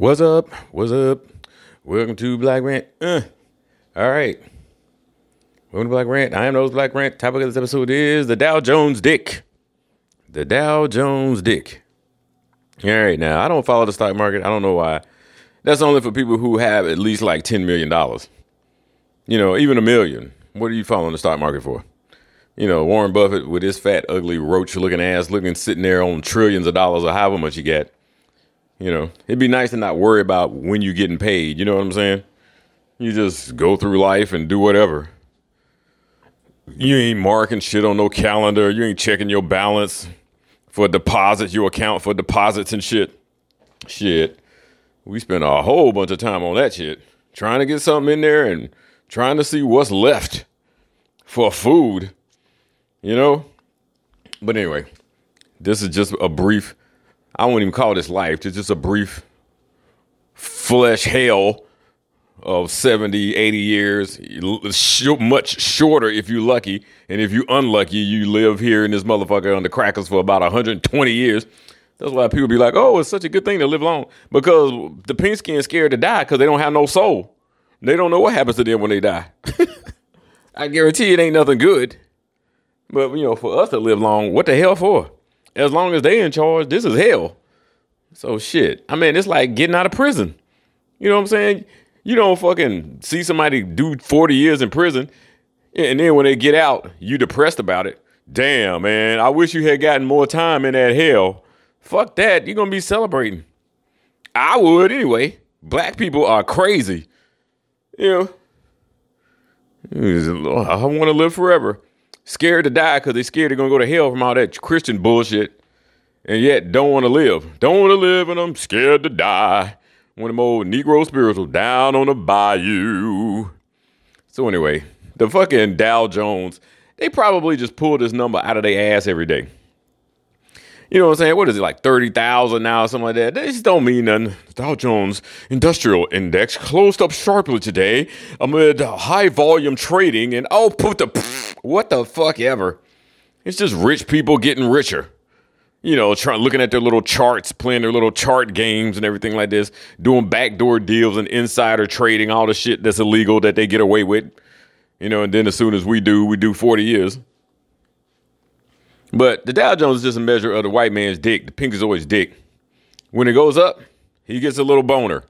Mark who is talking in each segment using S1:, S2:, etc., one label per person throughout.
S1: What's up? What's up? Welcome to Black Rant. Uh, all right. Welcome to Black Rant. I am those Black Rant. Topic of this episode is the Dow Jones Dick. The Dow Jones Dick. All right, now I don't follow the stock market. I don't know why. That's only for people who have at least like $10 million. You know, even a million. What are you following the stock market for? You know, Warren Buffett with his fat, ugly, roach looking ass looking sitting there on trillions of dollars or however much you get. You know, it'd be nice to not worry about when you're getting paid. You know what I'm saying? You just go through life and do whatever. You ain't marking shit on no calendar. You ain't checking your balance for deposits, your account for deposits and shit. Shit. We spend a whole bunch of time on that shit. Trying to get something in there and trying to see what's left for food. You know? But anyway, this is just a brief I won't even call this life. It's just a brief flesh hell of 70, 80 years, much shorter if you're lucky. And if you're unlucky, you live here in this motherfucker on the crackers for about 120 years. That's why people be like, oh, it's such a good thing to live long. Because the pink skin scared to die because they don't have no soul. They don't know what happens to them when they die. I guarantee it ain't nothing good. But, you know, for us to live long, what the hell for? As long as they in charge, this is hell. So shit. I mean, it's like getting out of prison. You know what I'm saying? You don't fucking see somebody do 40 years in prison, and then when they get out, you depressed about it. Damn, man, I wish you had gotten more time in that hell. Fuck that. You're gonna be celebrating. I would anyway. Black people are crazy. You know, I want to live forever scared to die because they're scared they're gonna go to hell from all that Christian bullshit, and yet don't want to live. Don't want to live, and I'm scared to die. One of them old Negro spiritual down on the bayou. So anyway, the fucking Dow Jones, they probably just pull this number out of their ass every day. You know what I'm saying? What is it, like 30,000 now or something like that? Just don't mean nothing. Dow Jones Industrial Index closed up sharply today amid high volume trading and oh, put the, what the fuck ever. It's just rich people getting richer. You know, trying looking at their little charts, playing their little chart games and everything like this, doing backdoor deals and insider trading, all the shit that's illegal that they get away with. You know, and then as soon as we do, we do 40 years. But the Dow Jones is just a measure of the white man's dick. The pink is always dick. When it goes up, he gets a little boner,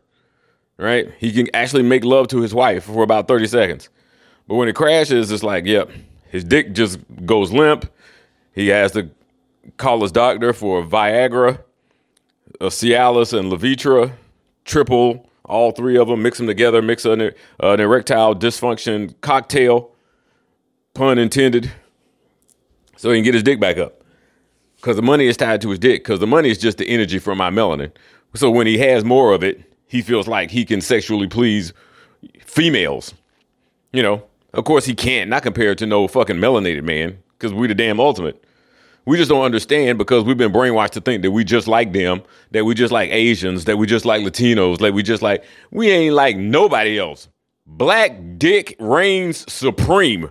S1: right? He can actually make love to his wife for about 30 seconds. But when it crashes, it's like, yep, his dick just goes limp. He has to call his doctor for Viagra, a Cialis, and Levitra, triple, all three of them, mix them together, mix an, an erectile dysfunction cocktail, pun intended so he can get his dick back up. Because the money is tied to his dick. Because the money is just the energy from my melanin. So when he has more of it, he feels like he can sexually please females. You know, of course he can't. Not compared to no fucking melanated man. Because we the damn ultimate. We just don't understand because we've been brainwashed to think that we just like them, that we just like Asians, that we just like Latinos, that we just like, we ain't like nobody else. Black dick reigns supreme.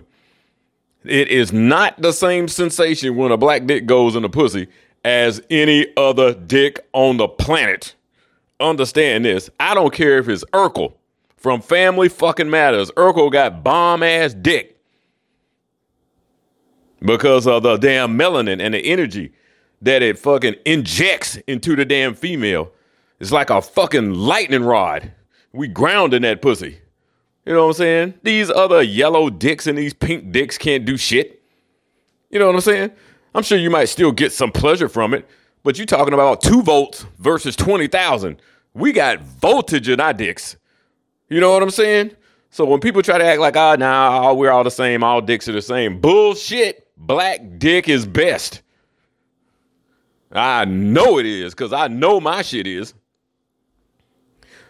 S1: It is not the same sensation when a black dick goes in a pussy as any other dick on the planet. Understand this. I don't care if it's Urkel from Family Fucking Matters. Urkel got bomb ass dick because of the damn melanin and the energy that it fucking injects into the damn female. It's like a fucking lightning rod. We ground in that pussy. You know what I'm saying? These other yellow dicks and these pink dicks can't do shit. You know what I'm saying? I'm sure you might still get some pleasure from it, but you're talking about two volts versus 20,000. We got voltage in our dicks. You know what I'm saying? So when people try to act like, ah, oh, nah, we're all the same, all dicks are the same, bullshit. Black dick is best. I know it is because I know my shit is.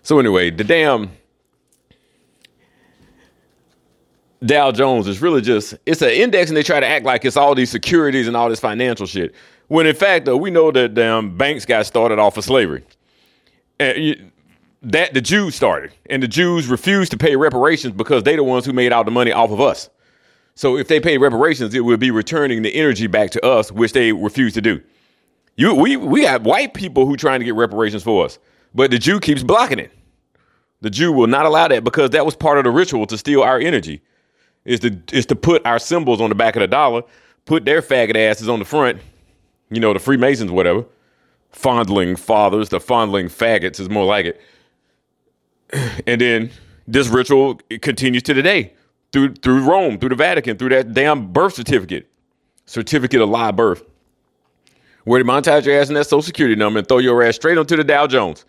S1: So anyway, the damn Dow Jones is really just it's an index, and they try to act like it's all these securities and all this financial shit. When in fact, though, we know that damn banks got started off of slavery, you, that the Jews started, and the Jews refused to pay reparations because they're the ones who made all the money off of us. So if they pay reparations, it would be returning the energy back to us, which they refuse to do. You, we, we got white people who trying to get reparations for us. But the Jew keeps blocking it. The Jew will not allow that because that was part of the ritual to steal our energy. Is to is to put our symbols on the back of the dollar, put their faggot asses on the front, you know, the Freemasons, whatever. Fondling fathers, the fondling faggots is more like it. And then this ritual continues to today through through Rome, through the Vatican, through that damn birth certificate, certificate of live birth, where they monetize your ass in that social security number and throw your ass straight onto the Dow Jones,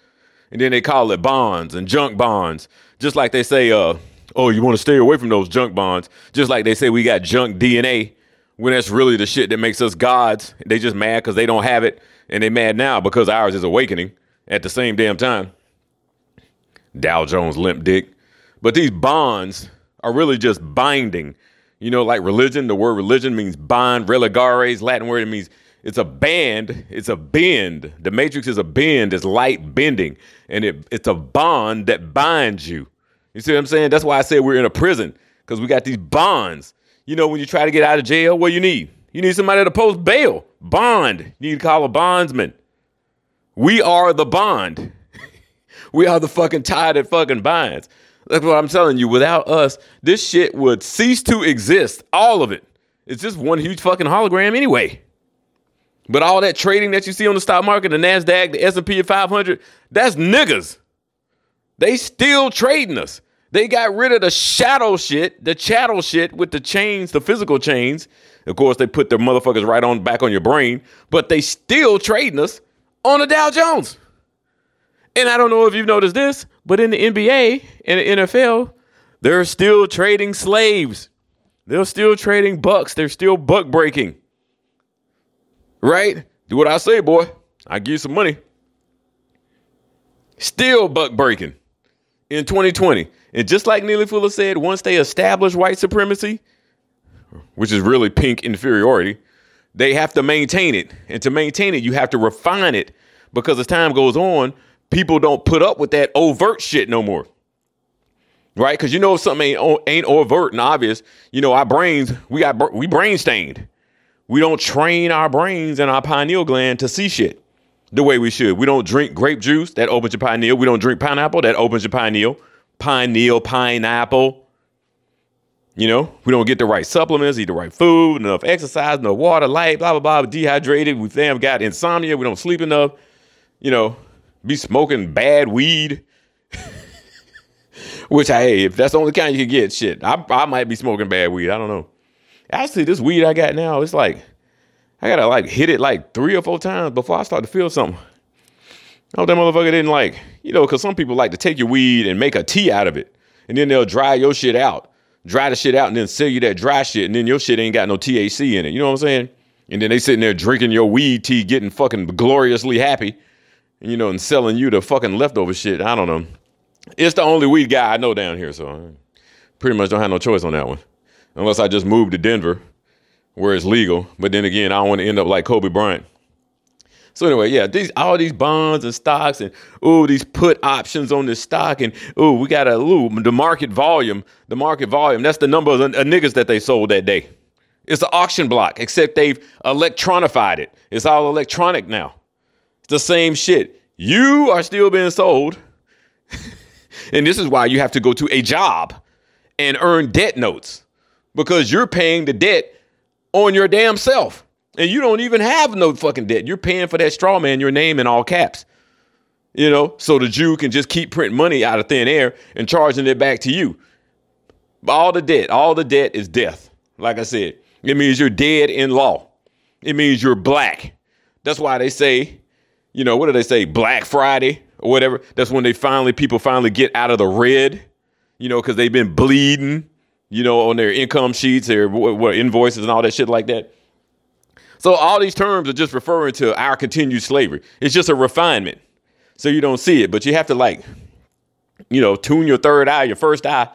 S1: and then they call it bonds and junk bonds, just like they say, uh, oh, you want to stay away from those junk bonds, just like they say we got junk DNA, when that's really the shit that makes us gods. They just mad because they don't have it, and they mad now because ours is awakening at the same damn time. Dow Jones limp dick. But these bonds are really just binding. You know, like religion, the word religion means bind, religares, Latin word, it means it's a band, it's a bend. The matrix is a bend, it's light bending, and it, it's a bond that binds you. You see what I'm saying? That's why I say we're in a prison, because we got these bonds. You know, when you try to get out of jail, what you need? You need somebody to post bail, bond. You need to call a bondsman. We are the bond. we are the fucking tie that fucking binds. That's what I'm telling you. Without us, this shit would cease to exist. All of it. It's just one huge fucking hologram anyway. But all that trading that you see on the stock market, the Nasdaq, the S&P 500, that's niggas. They still trading us. They got rid of the shadow shit, the chattel shit with the chains, the physical chains. Of course, they put their motherfuckers right on back on your brain, but they still trading us on the Dow Jones. And I don't know if you've noticed this, but in the NBA and the NFL, they're still trading slaves. They're still trading bucks. They're still buck breaking. Right? Do what I say, boy. I give you some money. Still buck breaking in 2020. And just like Neely Fuller said, once they establish white supremacy, which is really pink inferiority, they have to maintain it. And to maintain it, you have to refine it because as time goes on, people don't put up with that overt shit no more. Right? Because you know if something ain't, ain't overt and obvious, you know, our brains, we got we brain stained. We don't train our brains and our pineal gland to see shit the way we should. We don't drink grape juice, that opens your pineal. We don't drink pineapple, that opens your pineal. Pineal, pineapple. You know, we don't get the right supplements, eat the right food, enough exercise, enough water, light, blah, blah, blah, dehydrated. We damn got insomnia. We don't sleep enough. You know, be smoking bad weed. Which, hey, if that's the only kind you can get, shit, I, I might be smoking bad weed. I don't know. Actually, this weed I got now, it's like, I gotta like hit it like three or four times before I start to feel something. Hope that motherfucker didn't like, you know, because some people like to take your weed and make a tea out of it. And then they'll dry your shit out, dry the shit out, and then sell you that dry shit. And then your shit ain't got no THC in it. You know what I'm saying? And then they sitting there drinking your weed tea, getting fucking gloriously happy you know, and selling you the fucking leftover shit. I don't know. It's the only weed guy I know down here, so I pretty much don't have no choice on that one. Unless I just move to Denver, where it's legal. But then again, I don't want to end up like Kobe Bryant. So anyway, yeah, these all these bonds and stocks and ooh, these put options on this stock and ooh, we got a ooh, the market volume, the market volume. That's the number of, of uh, niggas that they sold that day. It's the auction block, except they've electronified it. It's all electronic now It's the same shit. You are still being sold. and this is why you have to go to a job and earn debt notes because you're paying the debt on your damn self. And you don't even have no fucking debt. You're paying for that straw man, your name in all caps. You know, so the Jew can just keep printing money out of thin air and charging it back to you. All the debt, all the debt is death. Like I said, it means you're dead in law. It means you're black. That's why they say you know, what do they say, Black Friday or whatever? That's when they finally, people finally get out of the red, you know, because they've been bleeding, you know, on their income sheets, their what, what, invoices and all that shit like that. So all these terms are just referring to our continued slavery. It's just a refinement. So you don't see it, but you have to like, you know, tune your third eye, your first eye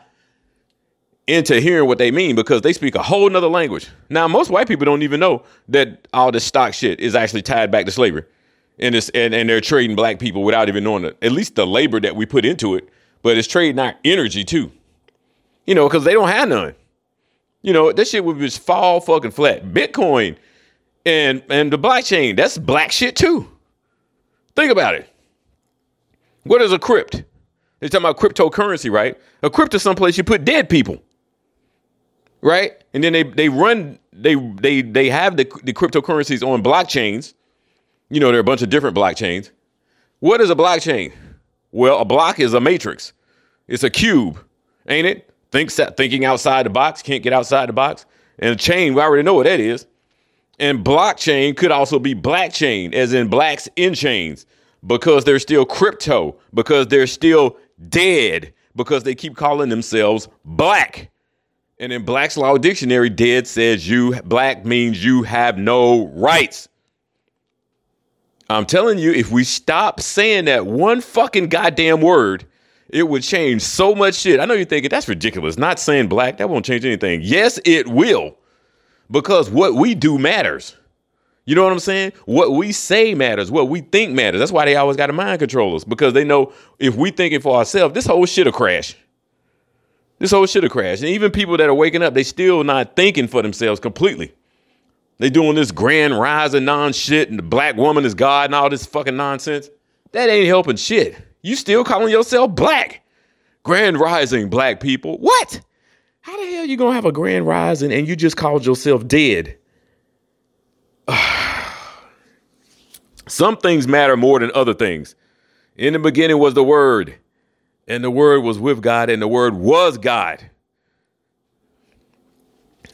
S1: into hearing what they mean because they speak a whole nother language. Now, most white people don't even know that all this stock shit is actually tied back to slavery and it's and, and they're trading black people without even knowing it. At least the labor that we put into it, but it's trading our energy too. You know, because they don't have none. You know, this shit would just fall fucking flat. Bitcoin and and the blockchain, that's black shit too. Think about it. What is a crypt? They're talking about cryptocurrency, right? A crypt is someplace you put dead people, right? And then they they run they they they have the, the cryptocurrencies on blockchains. You know, there are a bunch of different blockchains. What is a blockchain? Well, a block is a matrix. It's a cube, ain't it? Think, thinking outside the box, can't get outside the box. And chain, we already know what that is. And blockchain could also be black chain, as in blacks in chains, because they're still crypto, because they're still dead, because they keep calling themselves black. And in Black's Law Dictionary, dead says you black means you have no rights. I'm telling you, if we stop saying that one fucking goddamn word, it would change so much shit. I know you're thinking that's ridiculous. Not saying black, that won't change anything. Yes, it will because what we do matters. You know what I'm saying? What we say matters. What we think matters. That's why they always got to mind control us because they know if we thinking for ourselves, this whole shit'll crash. This whole shit'll crash. And even people that are waking up, they still not thinking for themselves completely. They doing this grand rising non shit and the black woman is God and all this fucking nonsense. That ain't helping shit. You still calling yourself black. Grand rising black people. What? How the hell you gonna have a grand rising and you just called yourself dead? Some things matter more than other things. In the beginning was the Word, and the Word was with God, and the Word was God.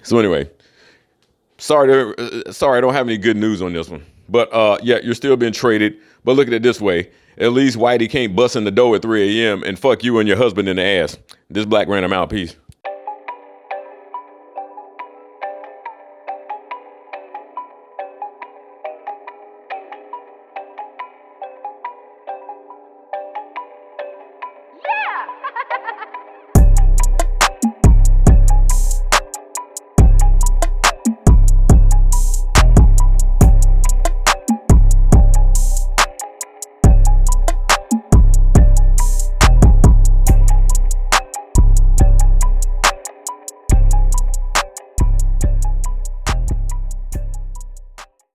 S1: So anyway, sorry, to, uh, sorry, I don't have any good news on this one. But uh, yeah, you're still being traded. But look at it this way: at least Whitey can't bust in the door at 3 a.m. and fuck you and your husband in the ass. This black random out. Peace.